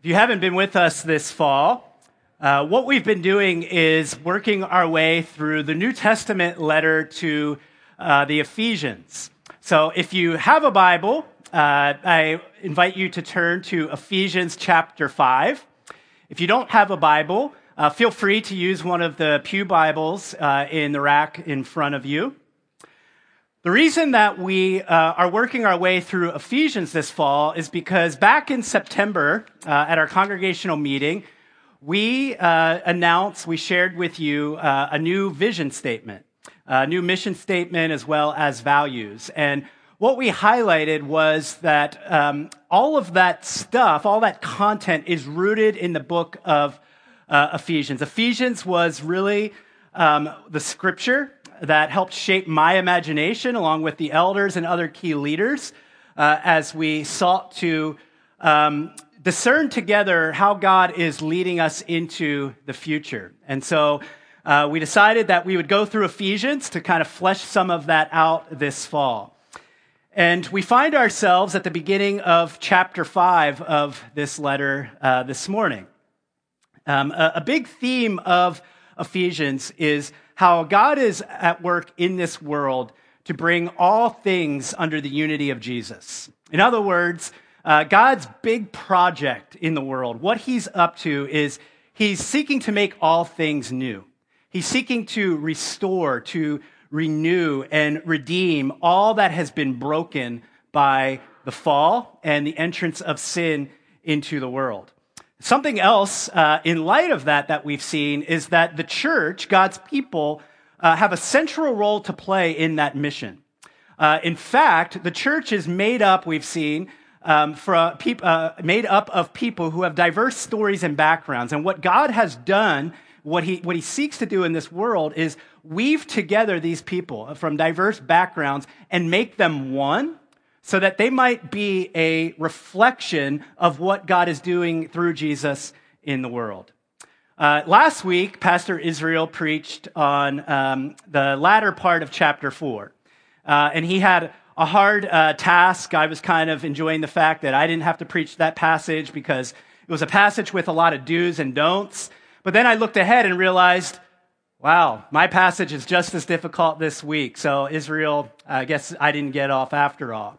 If you haven't been with us this fall, uh, what we've been doing is working our way through the New Testament letter to uh, the Ephesians. So if you have a Bible, uh, I invite you to turn to Ephesians chapter 5. If you don't have a Bible, uh, feel free to use one of the Pew Bibles uh, in the rack in front of you. The reason that we uh, are working our way through Ephesians this fall is because back in September uh, at our congregational meeting, we uh, announced, we shared with you uh, a new vision statement, a new mission statement, as well as values. And what we highlighted was that um, all of that stuff, all that content is rooted in the book of uh, Ephesians. Ephesians was really um, the scripture that helped shape my imagination along with the elders and other key leaders uh, as we sought to um, discern together how God is leading us into the future. And so uh, we decided that we would go through Ephesians to kind of flesh some of that out this fall. And we find ourselves at the beginning of chapter five of this letter uh, this morning. Um, a, a big theme of Ephesians is how God is at work in this world to bring all things under the unity of Jesus. In other words, uh, God's big project in the world, what he's up to is he's seeking to make all things new. He's seeking to restore, to renew, and redeem all that has been broken by the fall and the entrance of sin into the world. Something else uh, in light of that that we've seen is that the church, God's people, uh, have a central role to play in that mission. Uh, in fact, the church is made up, we've seen, um, for, peop- uh, made up of people who have diverse stories and backgrounds. And what God has done, what he, what he seeks to do in this world is weave together these people from diverse backgrounds and make them one so that they might be a reflection of what God is doing through Jesus in the world. Uh, last week, Pastor Israel preached on um, the latter part of chapter four. Uh, and he had a hard uh, task. I was kind of enjoying the fact that I didn't have to preach that passage because it was a passage with a lot of do's and don'ts. But then I looked ahead and realized, wow, my passage is just as difficult this week. So, Israel, I guess I didn't get off after all.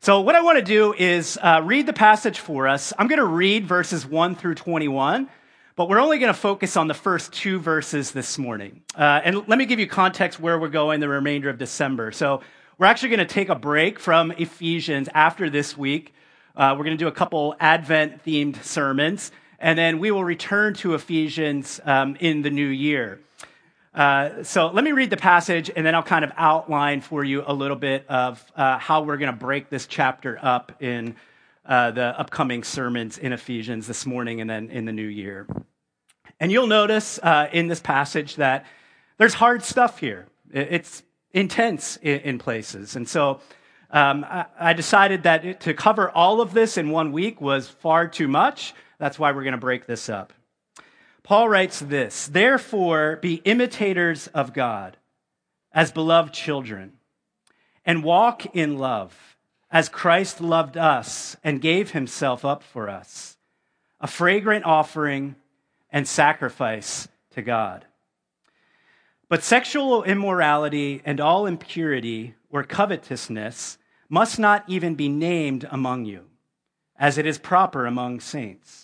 So, what I want to do is uh, read the passage for us. I'm going to read verses 1 through 21, but we're only going to focus on the first two verses this morning. Uh, and let me give you context where we're going the remainder of December. So, we're actually going to take a break from Ephesians after this week. Uh, we're going to do a couple Advent themed sermons, and then we will return to Ephesians um, in the new year. Uh, so let me read the passage and then I'll kind of outline for you a little bit of uh, how we're going to break this chapter up in uh, the upcoming sermons in Ephesians this morning and then in the new year. And you'll notice uh, in this passage that there's hard stuff here. It's intense in, places. And so um, I, decided that to cover all of this in one week was far too much. That's why we're going to break this up. Paul writes this Therefore, be imitators of God as beloved children, and walk in love as Christ loved us and gave himself up for us, a fragrant offering and sacrifice to God. But sexual immorality and all impurity or covetousness must not even be named among you, as it is proper among saints.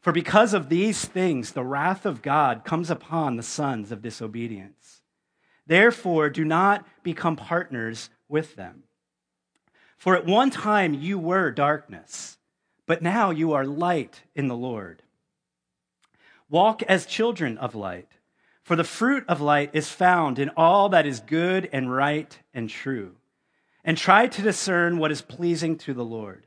For because of these things, the wrath of God comes upon the sons of disobedience. Therefore, do not become partners with them. For at one time you were darkness, but now you are light in the Lord. Walk as children of light, for the fruit of light is found in all that is good and right and true. And try to discern what is pleasing to the Lord.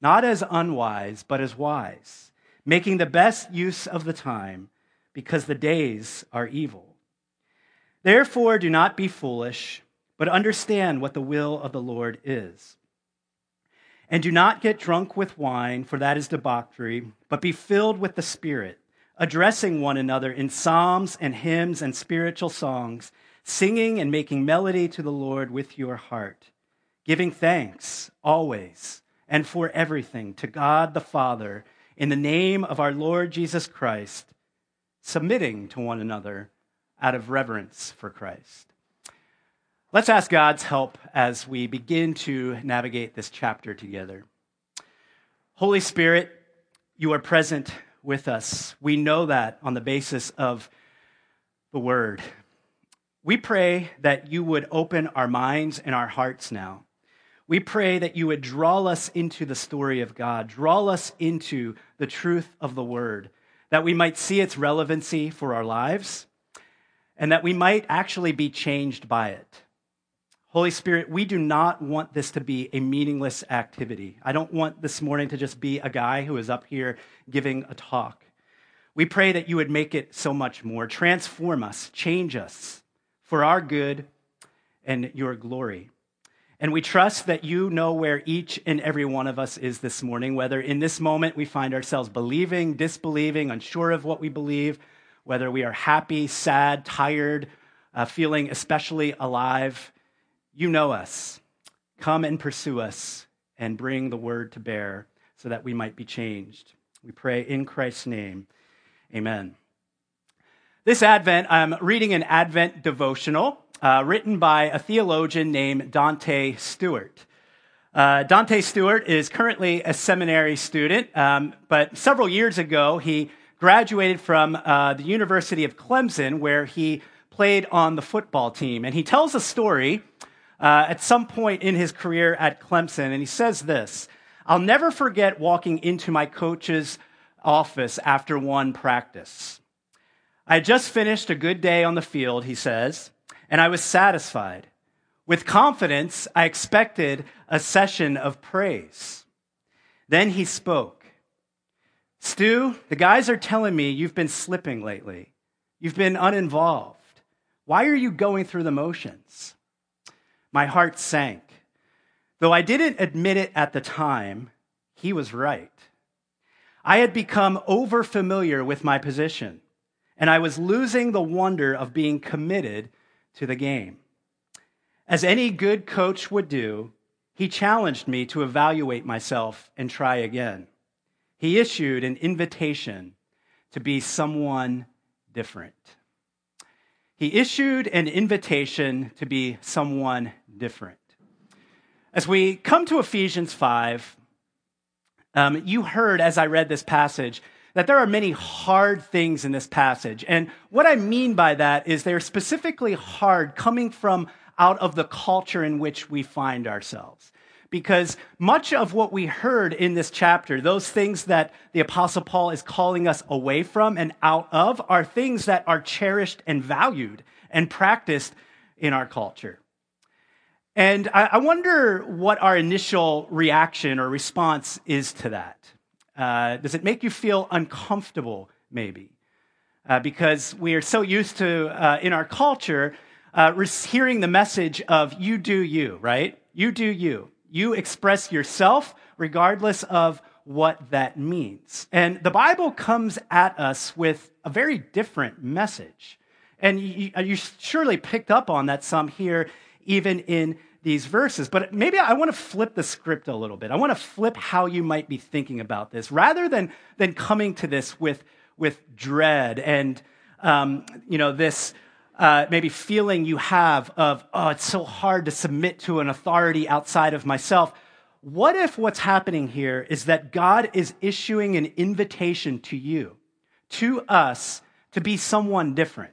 not as unwise, but as wise, making the best use of the time, because the days are evil. Therefore, do not be foolish, but understand what the will of the Lord is. And do not get drunk with wine, for that is debauchery, but be filled with the Spirit, addressing one another in psalms and hymns and spiritual songs, singing and making melody to the Lord with your heart, giving thanks always and for everything to God the Father in the name of our Lord Jesus Christ, submitting to one another out of reverence for Christ. Let's ask God's help as we begin to navigate this chapter together. Holy Spirit, you are present with us. We know that on the basis of the word. We pray that you would open our minds and our hearts now. We pray that you would draw us into the story of God, draw us into the truth of the word, that we might see its relevancy for our lives and that we might actually be changed by it. Holy Spirit, we do not want this to be a meaningless activity. I don't want this morning to just be a guy who is up here giving a talk. We pray that you would make it so much more. Transform us, change us for our good and your glory. And we trust that you know where each and every one of us is this morning, whether in this moment we find ourselves believing, disbelieving, unsure of what we believe, whether we are happy, sad, tired, uh, feeling especially alive, you know us. Come and pursue us and bring the word to bear so that we might be changed. We pray in Christ's name. Amen. This Advent, I'm reading an Advent devotional uh, written by a theologian named Dante Stewart. Uh, Dante Stewart is currently a seminary student, um, but several years ago, he graduated from uh, the University of Clemson, where he played on the football team. And he tells a story uh, at some point in his career at Clemson, and he says this I'll never forget walking into my coach's office after one practice. I just finished a good day on the field, he says, and I was satisfied. With confidence, I expected a session of praise. Then he spoke. Stu, the guys are telling me you've been slipping lately. You've been uninvolved. Why are you going through the motions? My heart sank. Though I didn't admit it at the time, he was right. I had become overfamiliar with my position, and I was losing the wonder of being committed to the game. As any good coach would do, he challenged me to evaluate myself and try again he issued an invitation to be someone different. He issued an invitation to be someone different. As we come to Ephesians 5, um, you heard as I read this passage that there are many hard things in this passage. And what I mean by that is they're specifically hard coming from out of the culture in which we find ourselves because much of what we heard in this chapter, those things that the Apostle Paul is calling us away from and out of, are things that are cherished and valued and practiced in our culture. And I wonder what our initial reaction or response is to that. Uh, does it make you feel uncomfortable, maybe? Uh, because we are so used to, uh, in our culture, uh, hearing the message of you do you, right? You do you. You express yourself regardless of what that means. And the Bible comes at us with a very different message. And you, you, surely picked up on that some here, even in these verses. But maybe I want to flip the script a little bit. I want to flip how you might be thinking about this rather than, than coming to this with, with dread and, um, you know, this uh, maybe feeling you have of, oh, it's so hard to submit to an authority outside of myself. What if what's happening here is that God is issuing an invitation to you, to us, to be someone different.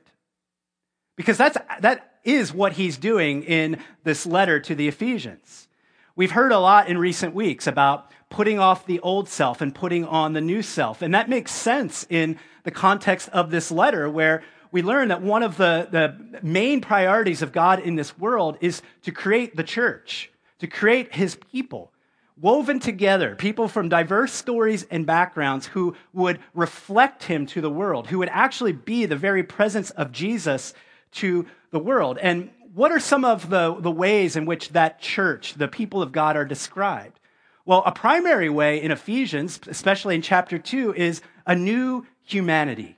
Because that's, that is what he's doing in this letter to the Ephesians. We've heard a lot in recent weeks about putting off the old self and putting on the new self. And that makes sense in the context of this letter, where we learn that one of the, the main priorities of God in this world is to create the church, to create his people, woven together, people from diverse stories and backgrounds who would reflect him to the world, who would actually be the very presence of Jesus to the world. And what are some of the, the ways in which that church, the people of God, are described? Well, a primary way in Ephesians, especially in chapter 2, is a new humanity,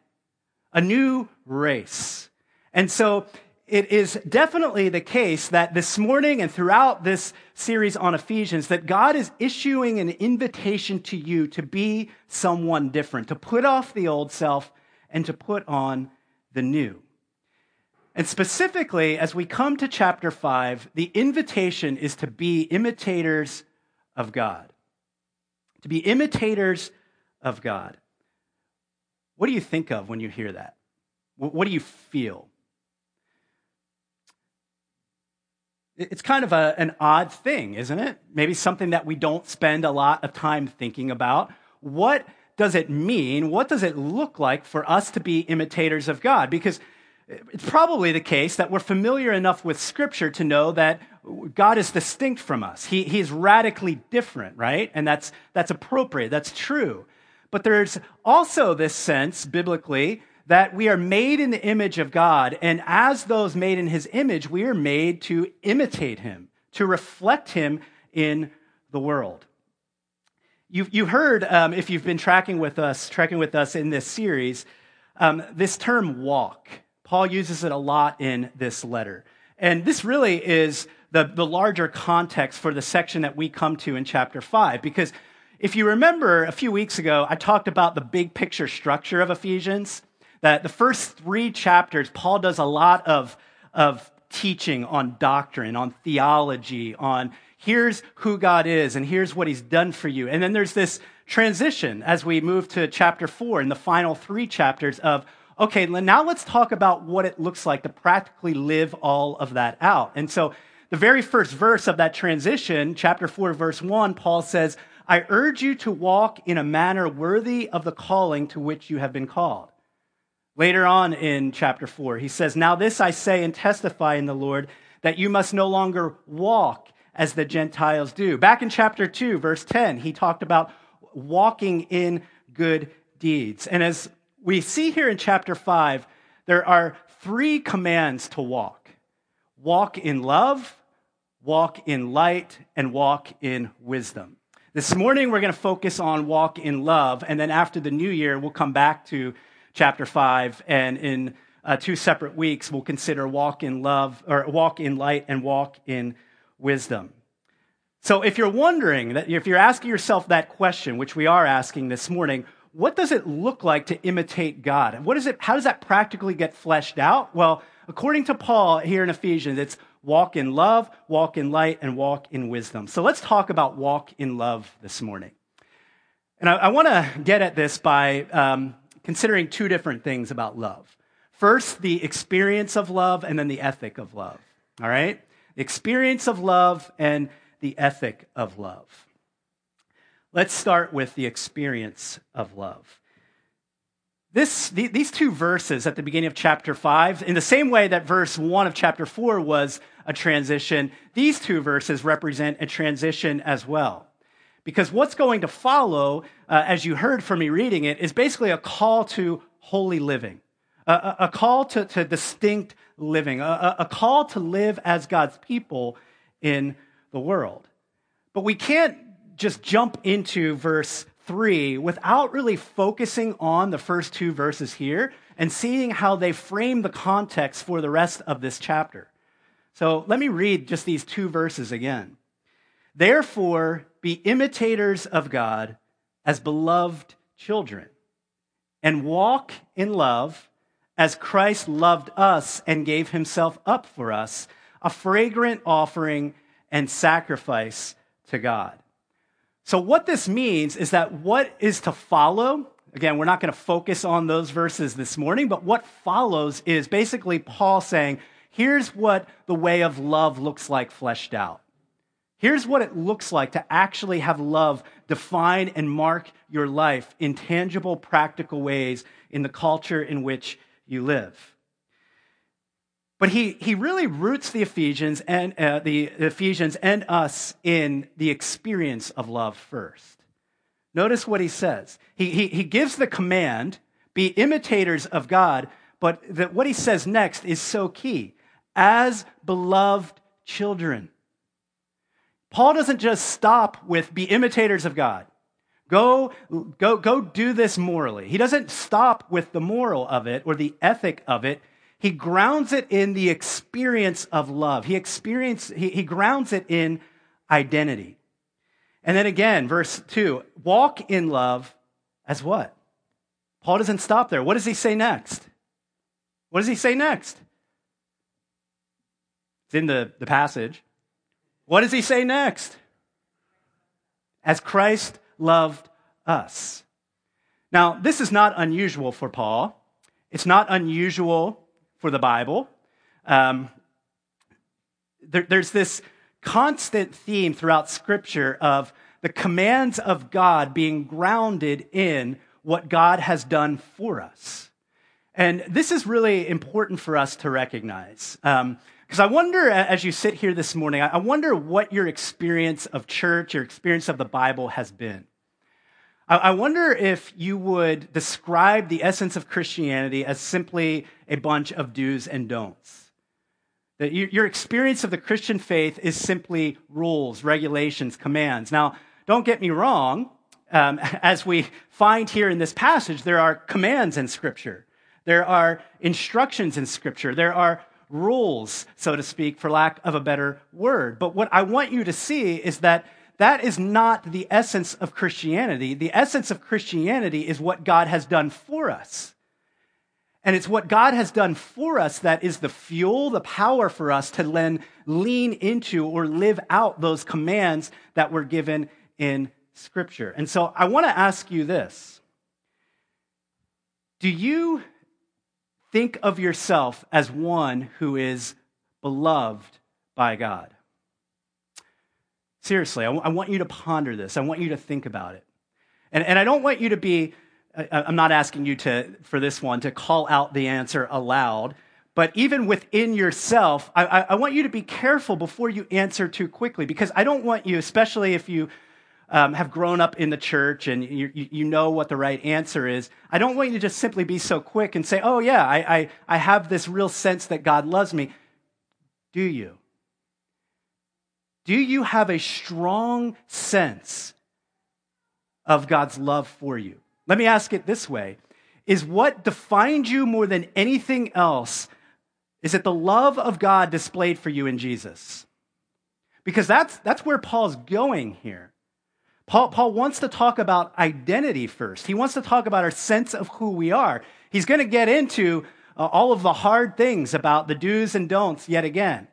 a new race. And so it is definitely the case that this morning and throughout this series on Ephesians that God is issuing an invitation to you to be someone different, to put off the old self and to put on the new. And specifically, as we come to chapter 5, the invitation is to be imitators of God. To be imitators of God. What do you think of when you hear that? What do you feel? It's kind of a, an odd thing, isn't it? Maybe something that we don't spend a lot of time thinking about. What does it mean? What does it look like for us to be imitators of God? Because it's probably the case that we're familiar enough with Scripture to know that God is distinct from us. He, he's radically different, right? And that's, that's appropriate, that's true. But there's also this sense, biblically, that we are made in the image of God. And as those made in his image, we are made to imitate him, to reflect him in the world. You've, you heard, um, if you've been tracking with us, tracking with us in this series, um, this term walk. Paul uses it a lot in this letter. And this really is the, the larger context for the section that we come to in chapter 5. Because if you remember a few weeks ago, I talked about the big picture structure of Ephesians. That the first three chapters, Paul does a lot of, of teaching on doctrine, on theology, on here's who God is and here's what he's done for you. And then there's this transition as we move to chapter four in the final three chapters of okay, now let's talk about what it looks like to practically live all of that out. And so, the very first verse of that transition, chapter 4, verse 1, Paul says, I urge you to walk in a manner worthy of the calling to which you have been called. Later on in chapter 4, he says, Now this I say and testify in the Lord that you must no longer walk as the Gentiles do. Back in chapter 2, verse 10, he talked about walking in good deeds. And as we see here in chapter 5, there are three commands to walk walk in love, walk in light, and walk in wisdom. This morning, we're going to focus on walk in love, and then after the new year, we'll come back to chapter 5, and in uh, two separate weeks, we'll consider walk in love, or walk in light, and walk in wisdom. So, if you're wondering, if you're asking yourself that question, which we are asking this morning, what does it look like to imitate God? And what is it, how does that practically get fleshed out? Well, according to Paul here in Ephesians, it's walk in love, walk in light, and walk in wisdom. So let's talk about walk in love this morning. And I, I want to get at this by um, considering two different things about love. First, the experience of love, and then the ethic of love. All right? The experience of love and the ethic of love. Let's start with the experience of love. This, these two verses at the beginning of chapter 5, in the same way that verse 1 of chapter 4 was a transition, these two verses represent a transition as well. Because what's going to follow, uh, as you heard from me reading it, is basically a call to holy living, a, a call to, to, distinct living, a, a call to live as God's people in the world. But we can't just jump into verse 3 without really focusing on the first two verses here and seeing how they frame the context for the rest of this chapter. So let me read just these two verses again. Therefore, be imitators of God as beloved children, and walk in love as Christ loved us and gave himself up for us, a fragrant offering and sacrifice to God. So, what this means is that what is to follow, Again, we're not going to focus on those verses this morning, but what follows is basically Paul saying, here's what the way of love looks like fleshed out. Here's what it looks like to actually have love define and mark your life in tangible, practical ways in the culture in which you live. But he, he really roots the Ephesians and uh, the Ephesians and us in the experience of love first. Notice what he says. He, he, he gives the command, be imitators of God, but the, what he says next is so key. As beloved children. Paul doesn't just stop with be imitators of God. Go, go, go do this morally. He doesn't stop with the moral of it or the ethic of it. He grounds it in the experience of love. He, experience, he, he grounds it in identity. And then again, verse 2 walk in love as what? Paul doesn't stop there. What does he say next? What does he say next? It's in the, the passage. What does he say next? As Christ loved us. Now, this is not unusual for Paul. It's not unusual for the Bible. Um, there, there's this constant theme throughout Scripture of the commands of God being grounded in what God has done for us. And this is really important for us to recognize. Um, because I wonder, as you sit here this morning, I wonder what your experience of church, your experience of the Bible has been. I wonder if you would describe the essence of Christianity as simply a bunch of do's and don'ts. That your experience of the Christian faith is simply rules, regulations, commands. Now, don't get me wrong. Um, as we find here in this passage, there are commands in Scripture. There are instructions in Scripture. There are rules, so to speak, for lack of a better word. But what I want you to see is that that is not the essence of Christianity. The essence of Christianity is what God has done for us. And it's what God has done for us that is the fuel, the power for us to then lean into or live out those commands that were given in Scripture. And so I want to ask you this Do you think of yourself as one who is beloved by God. Seriously, I, w- I want you to ponder this. I want you to think about it. And, and I don't want you to be, I, I'm not asking you to, for this one, to call out the answer aloud. But even within yourself, I, I, I want you to be careful before you answer too quickly because I don't want you, especially if you um, have grown up in the church and you, you know what the right answer is, I don't want you to just simply be so quick and say, oh, yeah, I, I, I have this real sense that God loves me. Do you? Do you have a strong sense of God's love for you? Let me ask it this way Is what defines you more than anything else, is it the love of God displayed for you in Jesus? Because that's, that's where Paul's going here. Paul, Paul wants to talk about identity first. He wants to talk about our sense of who we are. He's going to get into uh, all of the hard things about the do's and don'ts yet again.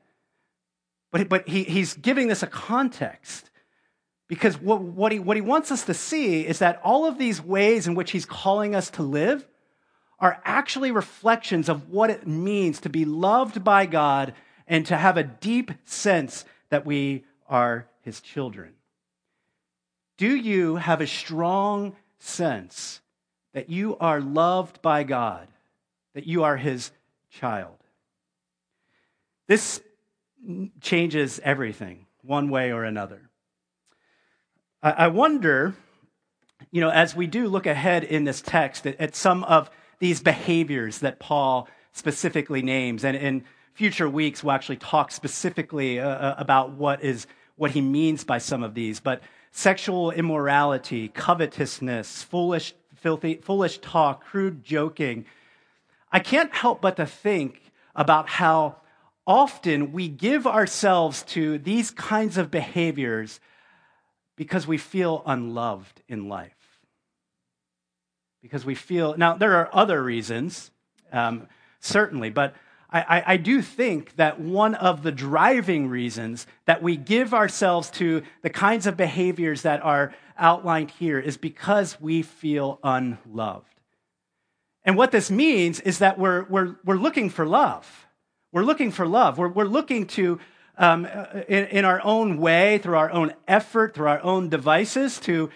But, but he, he's giving this a context because what, what, he, what he wants us to see is that all of these ways in which he's calling us to live are actually reflections of what it means to be loved by God and to have a deep sense that we are his children. Do you have a strong sense that you are loved by God, that you are His child? This changes everything, one way or another. I wonder, you know, as we do look ahead in this text at, some of these behaviors that Paul specifically names, and in future weeks we'll actually talk specifically uh, uh about what is what he means by some of these. But sexual immorality, covetousness, foolish, filthy, foolish talk, crude joking. I can't help but to think about how often we give ourselves to these kinds of behaviors because we feel unloved in life. Because we feel, now, there are other reasons, um, certainly, but I, I, do think that one of the driving reasons that we give ourselves to the kinds of behaviors that are outlined here is because we feel unloved. And what this means is that we're, we're, we're looking for love. We're looking for love. We're, we're looking to, um, in, in, our own way, through our own effort, through our own devices, to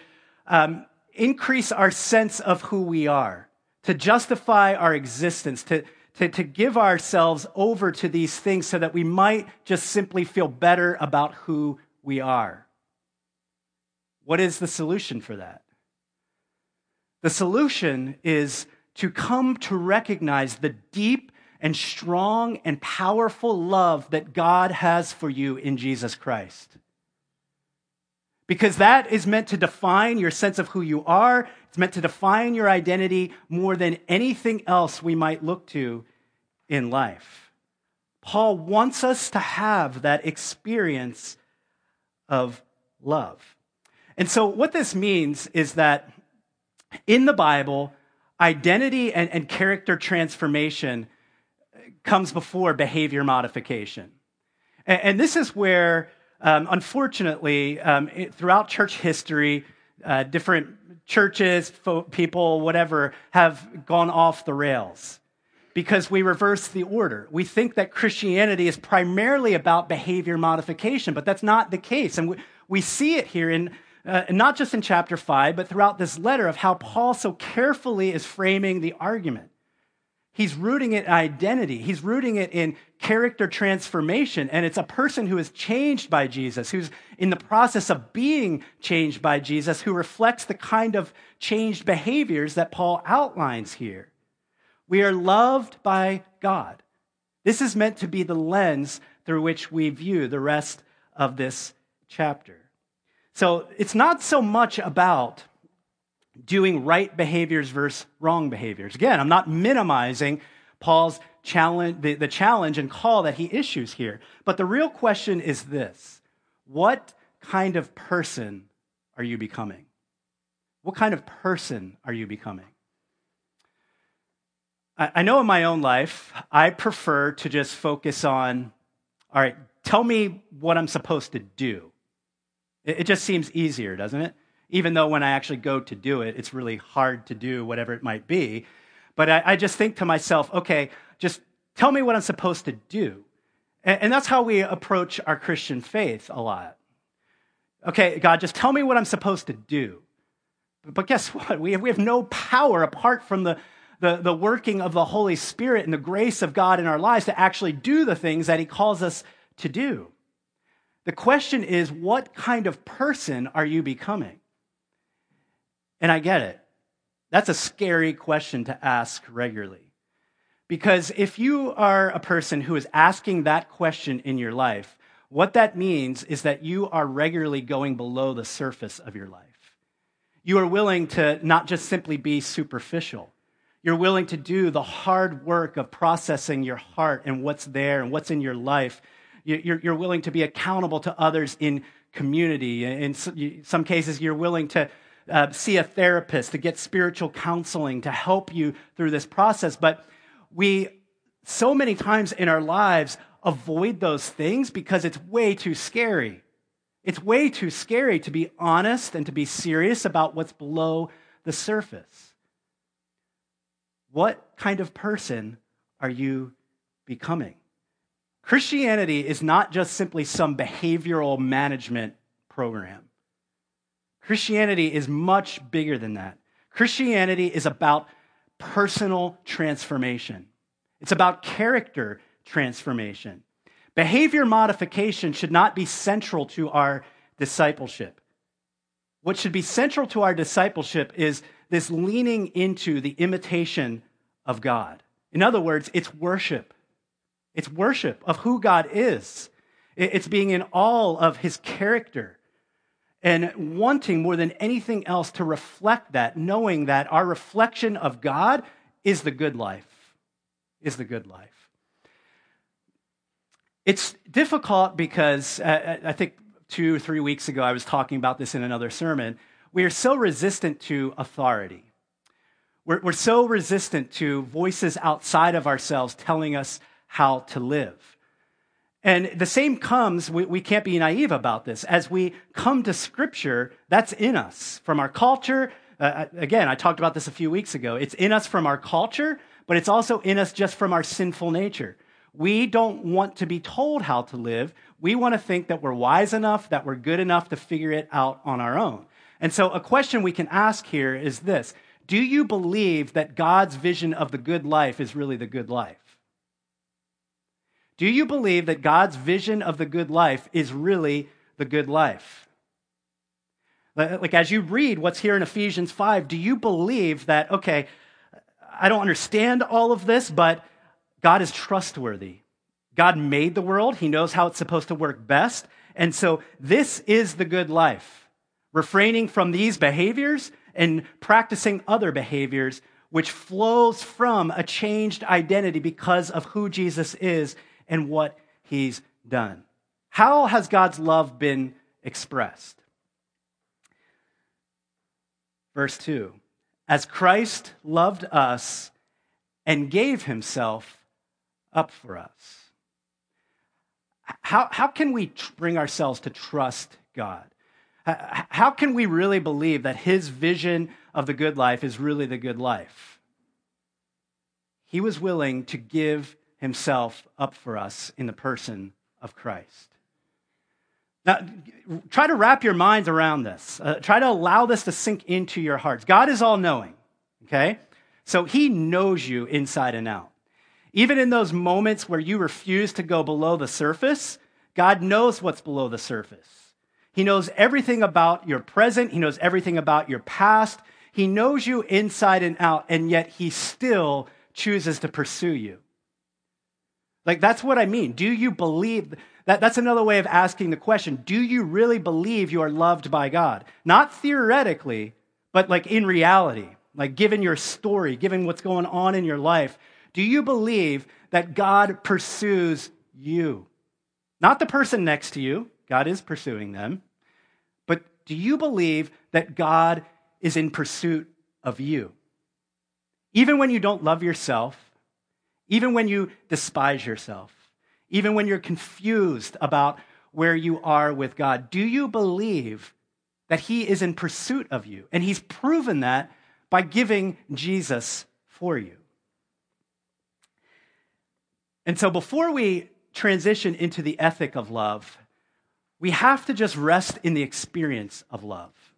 um, increase our sense of who we are, to justify our existence, to, to, to give ourselves over to these things so that we might just simply feel better about who we are. What is the solution for that? The solution is to come to recognize the deep and strong and powerful love that God has for you in Jesus Christ. Because that is meant to define your sense of who you are. It's meant to define your identity more than anything else we might look to in life. Paul wants us to have that experience of love. And so, what this means is that in the Bible, identity and, and character transformation comes before behavior modification. And, and this is where, um, unfortunately, um, it, throughout church history, uh, different churches, fo- people, whatever, have gone off the rails because we reverse the order. We think that Christianity is primarily about behavior modification, but that's not the case. And we, we see it here in uh, not just in chapter 5, but throughout this letter of how Paul so carefully is framing the argument. He's rooting it in identity. He's rooting it in character transformation. And it's a person who is changed by Jesus, who's in the process of being changed by Jesus, who reflects the kind of changed behaviors that Paul outlines here. We are loved by God. This is meant to be the lens through which we view the rest of this chapter. So it's not so much about doing right behaviors versus wrong behaviors. Again, I'm not minimizing Paul's challenge, the, the challenge and call that he issues here. But the real question is this What kind of person are you becoming? What kind of person are you becoming? I, I know in my own life, I prefer to just focus on, all right, tell me what I'm supposed to do. It, it just seems easier, doesn't it? Even though when I actually go to do it, it's really hard to do whatever it might be. But I, I just think to myself, okay, just tell me what I'm supposed to do. And, and that's how we approach our Christian faith a lot. Okay, God, just tell me what I'm supposed to do. But guess what? We have, we have no power apart from the, the, the working of the Holy Spirit and the grace of God in our lives to actually do the things that He calls us to do. The question is, what kind of person are you becoming? And I get it. That's a scary question to ask regularly. Because if you are a person who is asking that question in your life, what that means is that you are regularly going below the surface of your life. You are willing to not just simply be superficial. You're willing to do the hard work of processing your heart and what's there and what's in your life. You're, willing to be accountable to others in community. In some cases, you're willing to uh, see a therapist, to get spiritual counseling to help you through this process. But we, so many times in our lives, avoid those things because it's way too scary. It's way too scary to be honest and to be serious about what's below the surface. What kind of person are you becoming? Christianity is not just simply some behavioral management program. Christianity is much bigger than that. Christianity is about personal transformation, it's about character transformation. Behavior modification should not be central to our discipleship. What should be central to our discipleship is this leaning into the imitation of God. In other words, it's worship. It's worship of who God is. It's being in all of his character and wanting more than anything else to reflect that, knowing that our reflection of God is the good life, is the good life. It's difficult because uh, uh, I think two or three weeks ago I was talking about this in another sermon. We are so resistant to authority. We're, we're so resistant to voices outside of ourselves telling us how to live. And the same comes, we, we, can't be naive about this. As we come to Scripture, that's in us from our culture. Uh, uh, again, I talked about this a few weeks ago. It's in us from our culture, but it's also in us just from our sinful nature. We don't want to be told how to live. We want to think that we're wise enough, that we're good enough to figure it out on our own. And so, a question we can ask here is this Do you believe that God's vision of the good life is really the good life? Do you believe that God's vision of the good life is really the good life? Like, as you read what's here in Ephesians 5, do you believe that, okay, I don't understand all of this, but God is trustworthy? God made the world, He knows how it's supposed to work best. And so, this is the good life. Refraining from these behaviors and practicing other behaviors, which flows from a changed identity because of who Jesus is and what he's done. How has God's love been expressed? Verse 2 As Christ loved us and gave himself up for us. How, how can we bring ourselves to trust God? How can we really believe that his vision of the good life is really the good life? He was willing to give himself up for us in the person of Christ. Now, try to wrap your minds around this. Uh, try to allow this to sink into your hearts. God is all knowing, okay? So he knows you inside and out. Even in those moments where you refuse to go below the surface, God knows what's below the surface. He knows everything about your present, He knows everything about your past. He knows you inside and out, and yet He still chooses to pursue you. Like, that's what I mean. Do you believe that? That's another way of asking the question Do you really believe you are loved by God? Not theoretically, but like in reality, like given your story, given what's going on in your life. Do you believe that God pursues you? Not the person next to you, God is pursuing them. But do you believe that God is in pursuit of you? Even when you don't love yourself, even when you despise yourself, even when you're confused about where you are with God, do you believe that He is in pursuit of you? And He's proven that by giving Jesus for you. And so before we transition into the ethic of love, we have to just rest in the experience of love.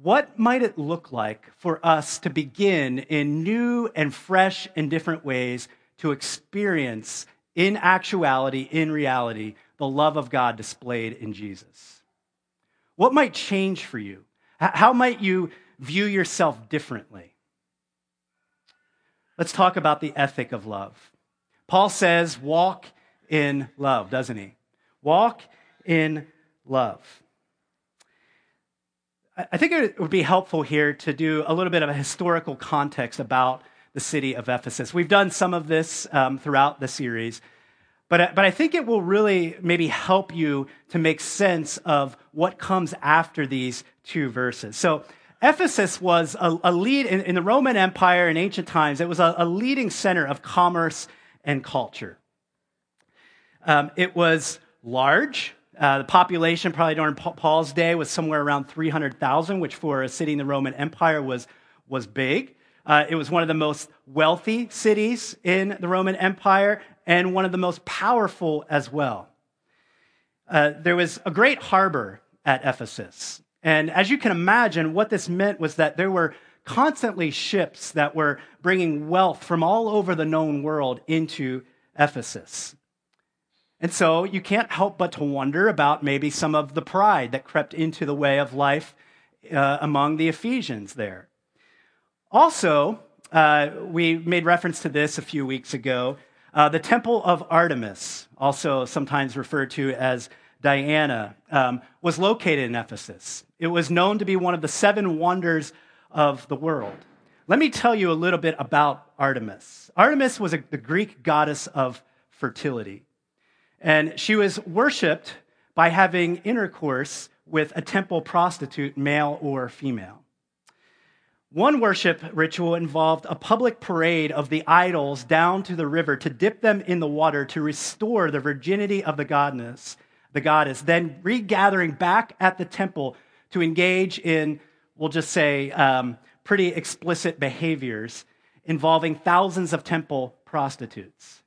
What might it look like for us to begin in new and fresh and different ways to experience, in actuality, in reality, the love of God displayed in Jesus? What might change for you? How might you view yourself differently? Let's talk about the ethic of love. Paul says, walk in love, doesn't he? Walk in love. I think it would be helpful here to do a little bit of a historical context about the city of Ephesus. We've done some of this um, throughout the series, but, but I think it will really maybe help you to make sense of what comes after these two verses. So, Ephesus was a, a lead in, in, the Roman Empire in ancient times, it was a, a leading center of commerce and culture. Um, it was large, uh, the population, probably during Paul's day, was somewhere around 300,000, which for a city in the Roman Empire was, was big. Uh, it was one of the most wealthy cities in the Roman Empire and one of the most powerful as well. Uh, there was a great harbor at Ephesus. And as you can imagine, what this meant was that there were constantly ships that were bringing wealth from all over the known world into Ephesus. And so you can't help but to wonder about maybe some of the pride that crept into the way of life uh, among the Ephesians there. Also, uh, we made reference to this a few weeks ago. Uh, the Temple of Artemis, also sometimes referred to as Diana, um, was located in Ephesus. It was known to be one of the seven wonders of the world. Let me tell you a little bit about Artemis. Artemis was a, the Greek goddess of fertility. And she was worshiped by having intercourse with a temple prostitute, male or female. One worship ritual involved a public parade of the idols down to the river to dip them in the water to restore the virginity of the goddess, the goddess, then regathering back at the temple to engage in, we'll just say, um, pretty explicit behaviors involving thousands of temple prostitutes.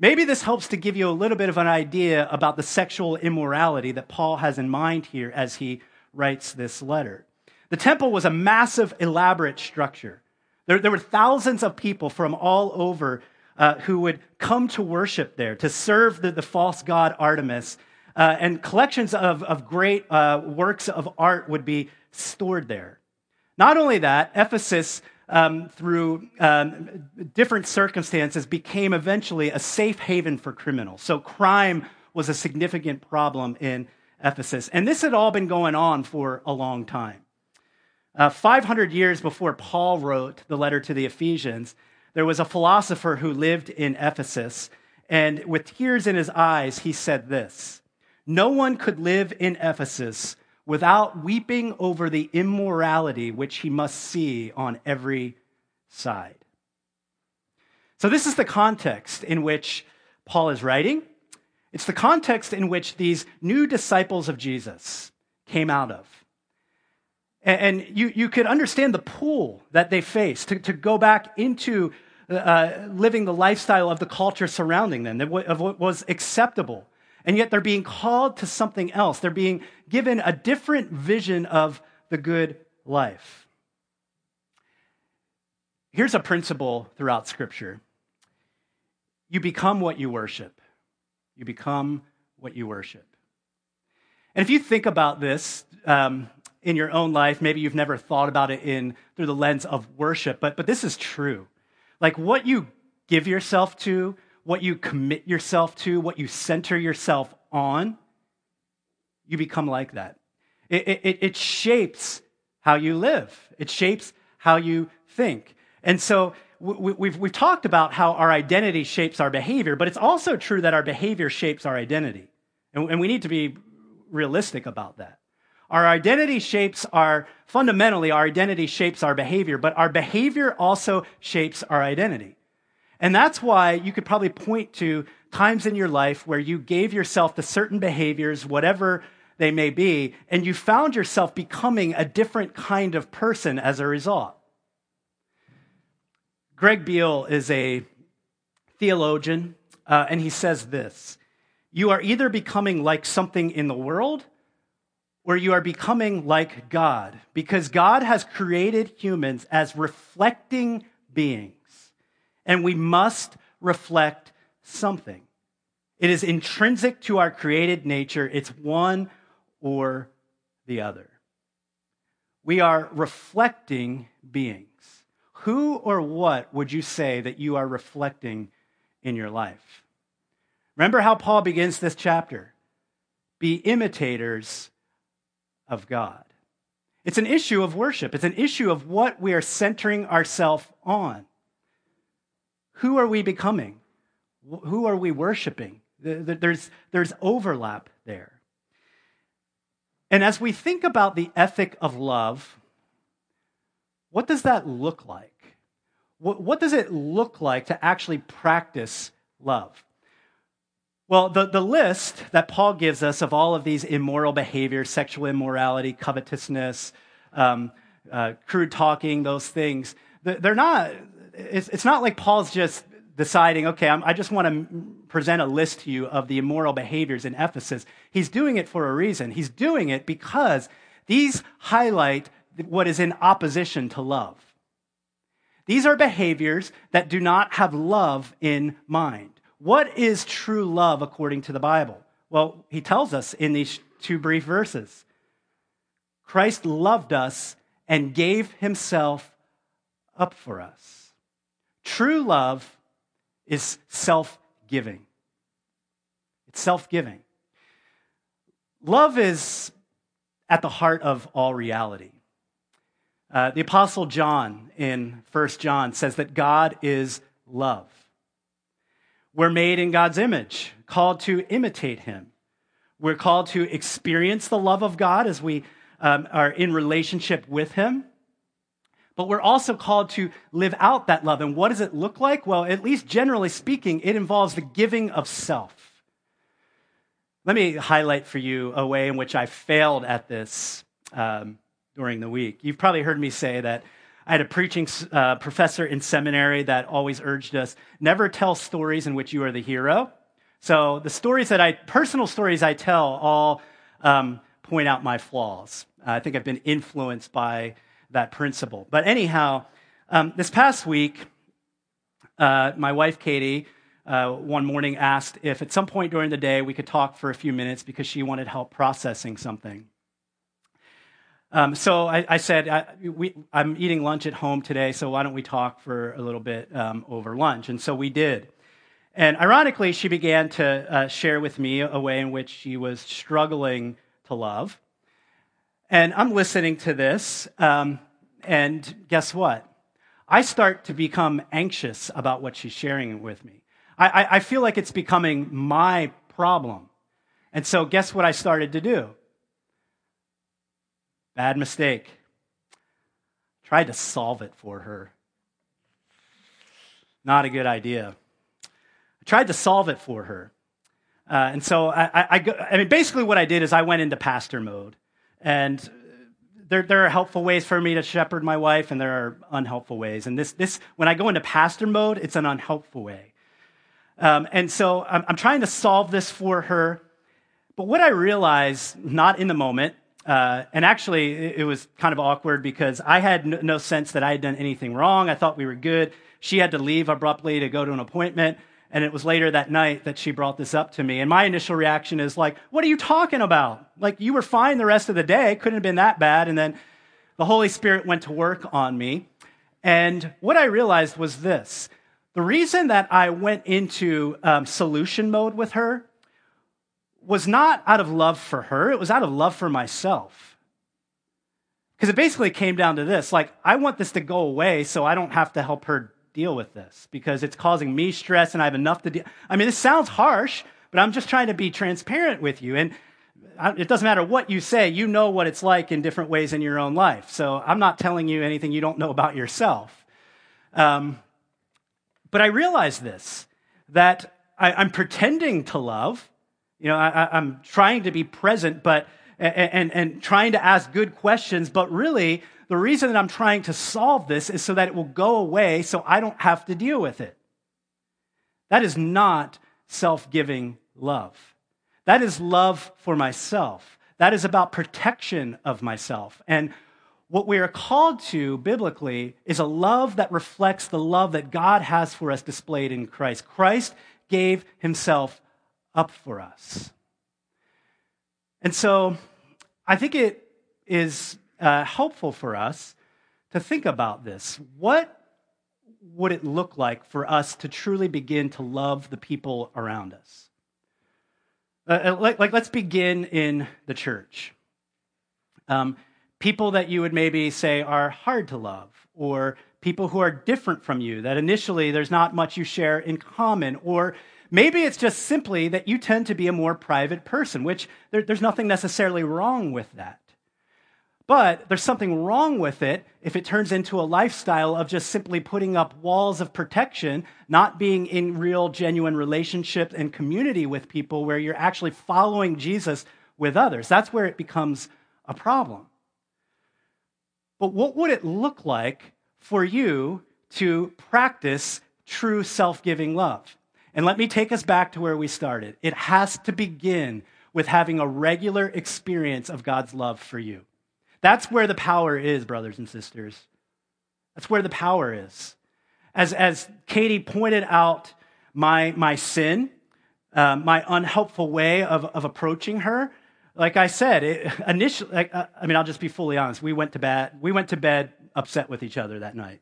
Maybe this helps to give you a little bit of an idea about the sexual immorality that Paul has in mind here as he writes this letter. The temple was a massive, elaborate structure. There, there were thousands of people from all over uh, who would come to worship there, to serve the, the false god Artemis. Uh, and collections of, of great uh, works of art would be stored there. Not only that, Ephesus, um, through um, different circumstances, became eventually a safe haven for criminals. So crime was a significant problem in Ephesus. And this had all been going on for a long time. Uh, 500 years before Paul wrote the letter to the Ephesians, there was a philosopher who lived in Ephesus, and with tears in his eyes, he said this No one could live in Ephesus without weeping over the immorality which he must see on every side. So, this is the context in which Paul is writing. It's the context in which these new disciples of Jesus came out of. And you, you could understand the pull that they faced to, to go back into uh, living the lifestyle of the culture surrounding them, of what was acceptable. And yet they're being called to something else. They're being given a different vision of the good life. Here's a principle throughout Scripture you become what you worship. You become what you worship. And if you think about this, um, in your own life. Maybe you've never thought about it in through the lens of worship, but, but this is true. Like what you give yourself to, what you commit yourself to, what you center yourself on, you become like that. It, it, it shapes how you live, it shapes how you think. And so we, we've, we've talked about how our identity shapes our behavior, but it's also true that our behavior shapes our identity. And, and we need to be realistic about that. Our identity shapes our, fundamentally, our identity shapes our behavior, but our behavior also shapes our identity. And that's why you could probably point to times in your life where you gave yourself to certain behaviors, whatever they may be, and you found yourself becoming a different kind of person as a result. Greg Beale is a theologian, uh, and he says this You are either becoming like something in the world or you are becoming like God because God has created humans as reflecting beings, and we must reflect something. It is intrinsic to our created nature, it's one or the other. We are reflecting beings. Who or what would you say that you are reflecting in your life? Remember how Paul begins this chapter be imitators of God. It's an issue of worship, it's an issue of what we are centering ourselves on. Who are we becoming? Who are we worshiping? There's, there's overlap there. And as we think about the ethic of love, what does that look like? What, what does it look like to actually practice love? Well, the, the list that Paul gives us of all of these immoral behaviors, sexual immorality, covetousness, um, uh, crude talking, those things, they're not, it's, it's not like Paul's just deciding, okay, I'm, i just want to present a list to you of the immoral behaviors in Ephesus. He's doing it for a reason. He's doing it because these highlight what is in opposition to love. These are behaviors that do not have love in mind. What is true love according to the Bible? Well, he tells us in these two brief verses Christ loved us and gave himself up for us. True love is self giving. It's self giving. Love is at the heart of all reality. Uh, the Apostle John in 1 John says that God is love. We're made in God's image, called to imitate Him. We're called to experience the love of God as we um, are in relationship with Him. But we're also called to live out that love. And what does it look like? Well, at least generally speaking, it involves the giving of self. Let me highlight for you a way in which I failed at this um, during the week. You've probably heard me say that I had a preaching uh, professor in seminary that always urged us never tell stories in which you are the hero. So the stories that I, personal stories I tell, all um, point out my flaws. I think I've been influenced by that principle. But anyhow, um, this past week, uh, my wife Katie uh, one morning asked if at some point during the day we could talk for a few minutes because she wanted help processing something. Um, so I, I said, I, am eating lunch at home today, so why don't we talk for a little bit um, over lunch? And so we did. And ironically, she began to uh, share with me a way in which she was struggling to love. And I'm listening to this, um, and guess what? I start to become anxious about what she's sharing with me. I, I, I feel like it's becoming my problem. And so, guess what I started to do? Bad mistake. Tried to solve it for her. Not a good idea. I tried to solve it for her. Uh, and so I, I, I, I, mean, basically what I did is I went into pastor mode. And there, there are helpful ways for me to shepherd my wife, and there are unhelpful ways. And this, this, when I go into pastor mode, it's an unhelpful way. Um, and so I'm, I'm, trying to solve this for her. But what I realized, not in the moment, uh, and actually it, it, was kind of awkward because I had no, no sense that I had done anything wrong. I thought we were good. She had to leave abruptly to go to an appointment. And it was later that night that she brought this up to me. And my initial reaction is like, what are you talking about? Like, you were fine the rest of the day. Couldn't have been that bad. And then the Holy Spirit went to work on me. And what I realized was this the reason that I went into um, solution mode with her was not out of love for her, it was out of love for myself. Because it basically came down to this like, I want this to go away so I don't have to help her deal with this because it's causing me stress and I have enough to deal. I mean, this sounds harsh, but I'm just trying to be transparent with you. And it doesn't matter what you say, you know what it's like in different ways in your own life. So I'm not telling you anything you don't know about yourself. Um, but I realize this that I, am pretending to love. You know, I, am trying to be present, but and, and, and trying to ask good questions. But really, the reason that I'm trying to solve this is so that it will go away, so I don't have to deal with it. That is not self-giving love. That is love for myself. That is about protection of myself. And what we are called to biblically is a love that reflects the love that God has for us displayed in Christ. Christ gave himself up for us. And so I think it is uh, helpful for us to think about this. What would it look like for us to truly begin to love the people around us? Uh, uh like, like, let's begin in the church. Um, people that you would maybe say are hard to love, or people who are different from you, that initially there's not much you share in common, or maybe it's just simply that you tend to be a more private person, which there, there's nothing necessarily wrong with that. But there's something wrong with it if it turns into a lifestyle of just simply putting up walls of protection, not being in real, genuine relationship and community with people where you're actually following Jesus with others. That's where it becomes a problem. But what would it look like for you to practice true self giving love? And let me take us back to where we started. It has to begin with having a regular experience of God's love for you. That's where the power is, brothers and sisters. That's where the power is. As, as Katie pointed out, my, my sin, uh, my unhelpful way of, of approaching her, like I said, it, initially, like, uh, I mean, I'll just be fully honest. We went to bed. We went to bed upset with each other that night.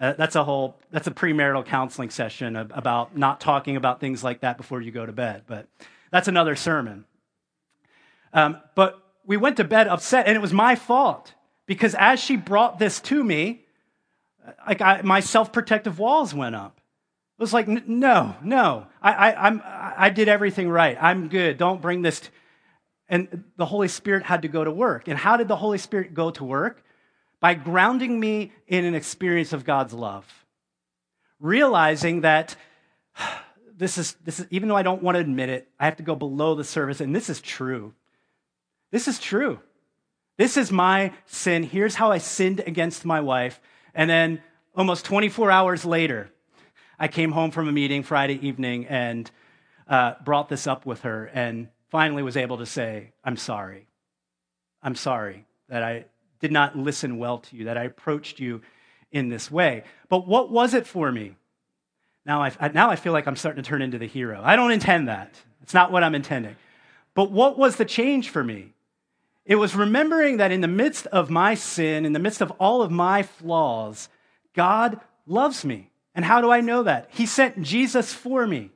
Uh, that's a whole. That's a premarital counseling session about not talking about things like that before you go to bed. But that's another sermon. Um, but we went to bed upset, and it was my fault because as she brought this to me, like I, my self-protective walls went up. It was like, no, no, I, I, I'm, I did everything right. I'm good. Don't bring this. To, and the Holy Spirit had to go to work. And how did the Holy Spirit go to work? by grounding me in an experience of God's love. Realizing that this is, this is, even though I don't want to admit it, I have to go below the surface, and this is true. This is true. This is my sin. Here's how I sinned against my wife. And then almost 24 hours later, I came home from a meeting Friday evening and uh, brought this up with her and finally was able to say, I'm sorry. I'm sorry that I did not listen well to you, that I approached you in this way. But what was it for me? Now I, now I feel like I'm starting to turn into the hero. I don't intend that. It's not what I'm intending. But what was the change for me? It was remembering that in the midst of my sin, in the midst of all of my flaws, God loves me. And how do I know that? He sent Jesus for me.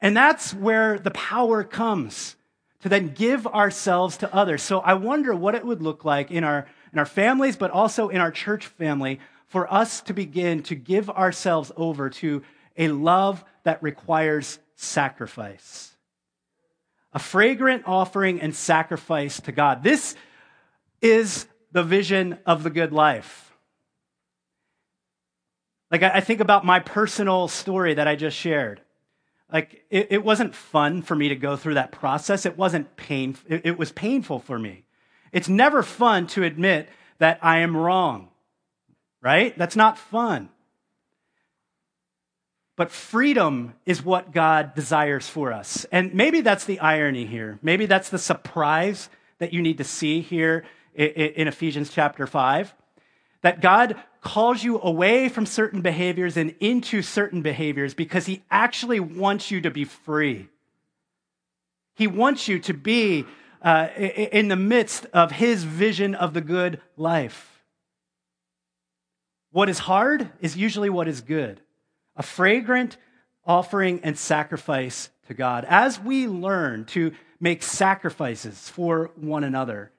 And that's where the power comes to then give ourselves to others. So I wonder what it would look like in our, in our families, but also in our church family, for us to begin to give ourselves over to a love that requires sacrifice a fragrant offering and sacrifice to God. This is the vision of the good life. Like, I think about my personal story that I just shared. Like, it, it wasn't fun for me to go through that process. It wasn't pain. It, it was painful for me. It's never fun to admit that I am wrong, right? That's not fun. But freedom is what God desires for us. And maybe that's the irony here. Maybe that's the surprise that you need to see here in Ephesians chapter 5. That God calls you away from certain behaviors and into certain behaviors because He actually wants you to be free. He wants you to be uh, in the midst of His vision of the good life. What is hard is usually what is good a fragrant offering and sacrifice to God. As we learn to make sacrifices for one another,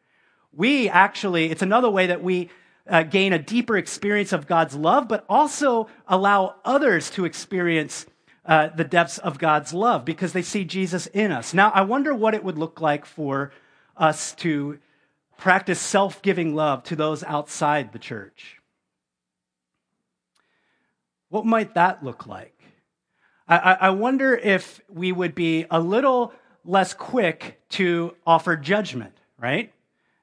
we actually, it's another way that we uh, gain a deeper experience of God's love, but also allow others to experience uh, the depths of God's love because they see Jesus in us. Now, I wonder what it would look like for us to practice self giving love to those outside the church. What might that look like? I, I wonder if we would be a little less quick to offer judgment, right?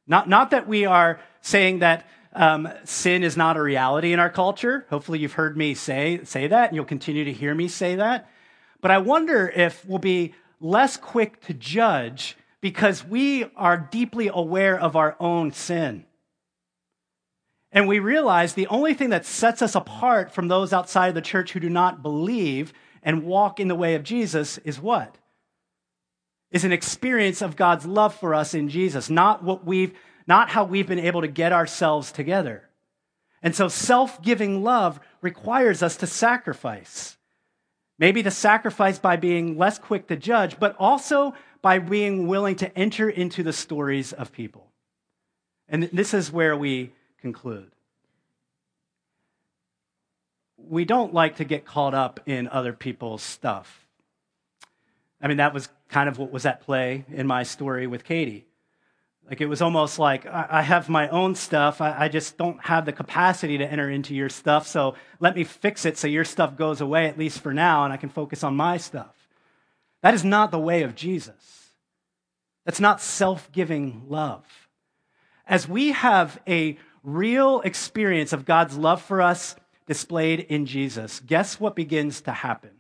Not, not that we are saying that um, sin is not a reality in our culture. Hopefully, you've heard me say, say that, and you'll continue to hear me say that. But I wonder if we'll be less quick to judge because we are deeply aware of our own sin. And we realize the only thing that sets us apart from those outside of the church who do not believe and walk in the way of Jesus is what? Is an experience of God's love for us in Jesus, not what we've not how we've been able to get ourselves together. And so self-giving love requires us to sacrifice. Maybe to sacrifice by being less quick to judge, but also by being willing to enter into the stories of people. And this is where we conclude. We don't like to get caught up in other people's stuff. I mean, that was kind of what was at play in my story with Katie. Like, it was almost like I have my own stuff. I just don't have the capacity to enter into your stuff. So let me fix it so your stuff goes away, at least for now, and I can focus on my stuff. That is not the way of Jesus. That's not self giving love. As we have a real experience of God's love for us displayed in Jesus, guess what begins to happen?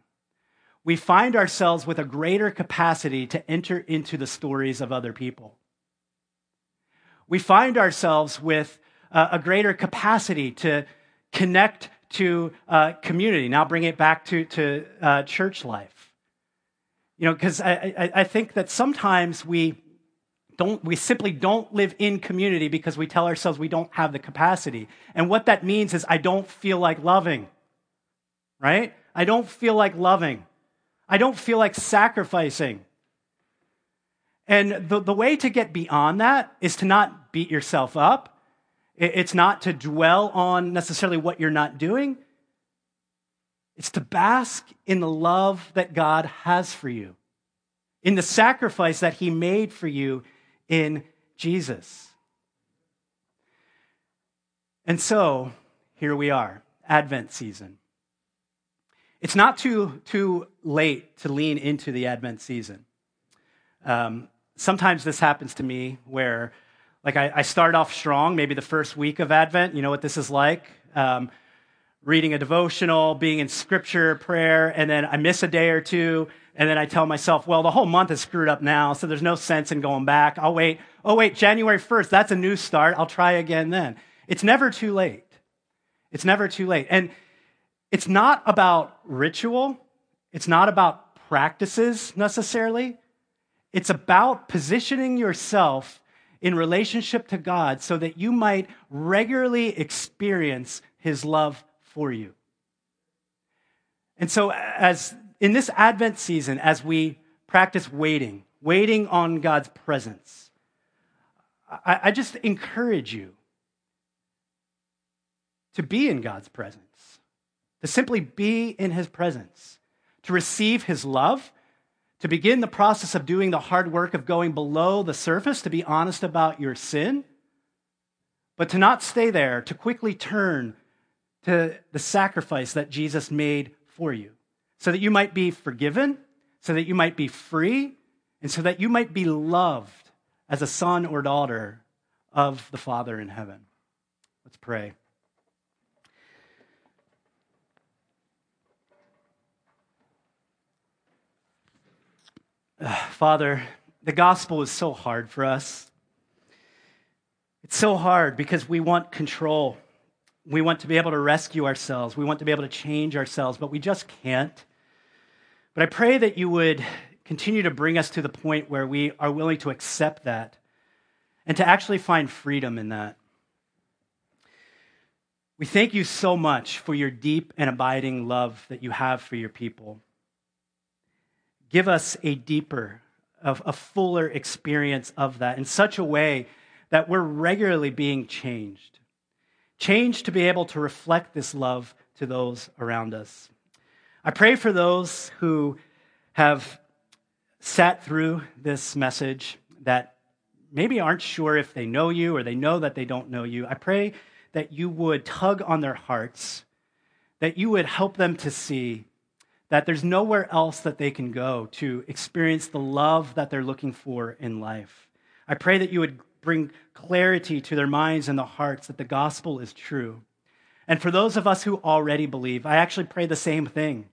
We find ourselves with a greater capacity to enter into the stories of other people. We find ourselves with a greater capacity to connect to uh, community. Now, bring it back to, to uh, church life. You know, because I, I, I think that sometimes we don't, we simply don't live in community because we tell ourselves we don't have the capacity. And what that means is I don't feel like loving, right? I don't feel like loving. I don't feel like sacrificing. And the, the way to get beyond that is to not beat yourself up. It's not to dwell on necessarily what you're not doing. It's to bask in the love that God has for you, in the sacrifice that He made for you in Jesus. And so, here we are, Advent season. It's not too, too late to lean into the Advent season. Um, sometimes this happens to me where, like, I, I, start off strong, maybe the first week of Advent. You know what this is like? Um, reading a devotional, being in scripture, prayer, and then I miss a day or two, and then I tell myself, well, the whole month is screwed up now, so there's no sense in going back. I'll wait. Oh, wait, January 1st, that's a new start. I'll try again then. It's never too late. It's never too late. And it's not about ritual, it's not about practices necessarily. It's about positioning yourself in relationship to God so that you might regularly experience his love for you. And so, as in this Advent season, as we practice waiting, waiting on God's presence, I, just encourage you to be in God's presence, to simply be in his presence, to receive his love, to begin the process of doing the hard work of going below the surface, to be honest about your sin, but to not stay there, to quickly turn to the sacrifice that Jesus made for you, so that you might be forgiven, so that you might be free, and so that you might be loved as a son or daughter of the Father in heaven. Let's pray. Ah, Father, the gospel is so hard for us. It's so hard because we want control. We want to be able to rescue ourselves. We want to be able to change ourselves, but we just can't. But I pray that you would continue to bring us to the point where we are willing to accept that and to actually find freedom in that. We thank you so much for your deep and abiding love that you have for your people. Give us a deeper, a, fuller experience of that in such a way that we're regularly being changed. Changed to be able to reflect this love to those around us. I pray for those who have sat through this message that maybe aren't sure if they know you or they know that they don't know you. I pray that you would tug on their hearts, that you would help them to see that there's nowhere else that they can go to experience the love that they're looking for in life. I pray that you would bring clarity to their minds and the hearts that the gospel is true. And for those of us who already believe, I actually pray the same thing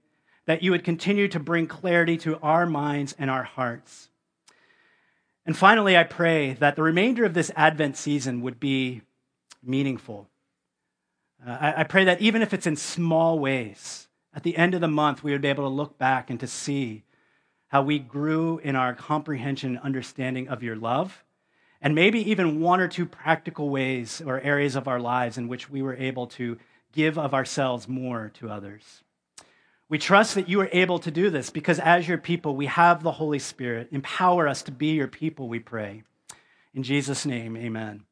that you would continue to bring clarity to our minds and our hearts. And finally, I pray that the remainder of this Advent season would be meaningful. Uh, I, I pray that even if it's in small ways, at the end of the month, we would be able to look back and to see how we grew in our comprehension and understanding of your love, and maybe even one or two practical ways or areas of our lives in which we were able to give of ourselves more to others. We trust that you are able to do this because as your people, we have the Holy Spirit. Empower us to be your people, we pray. In Jesus' name, amen.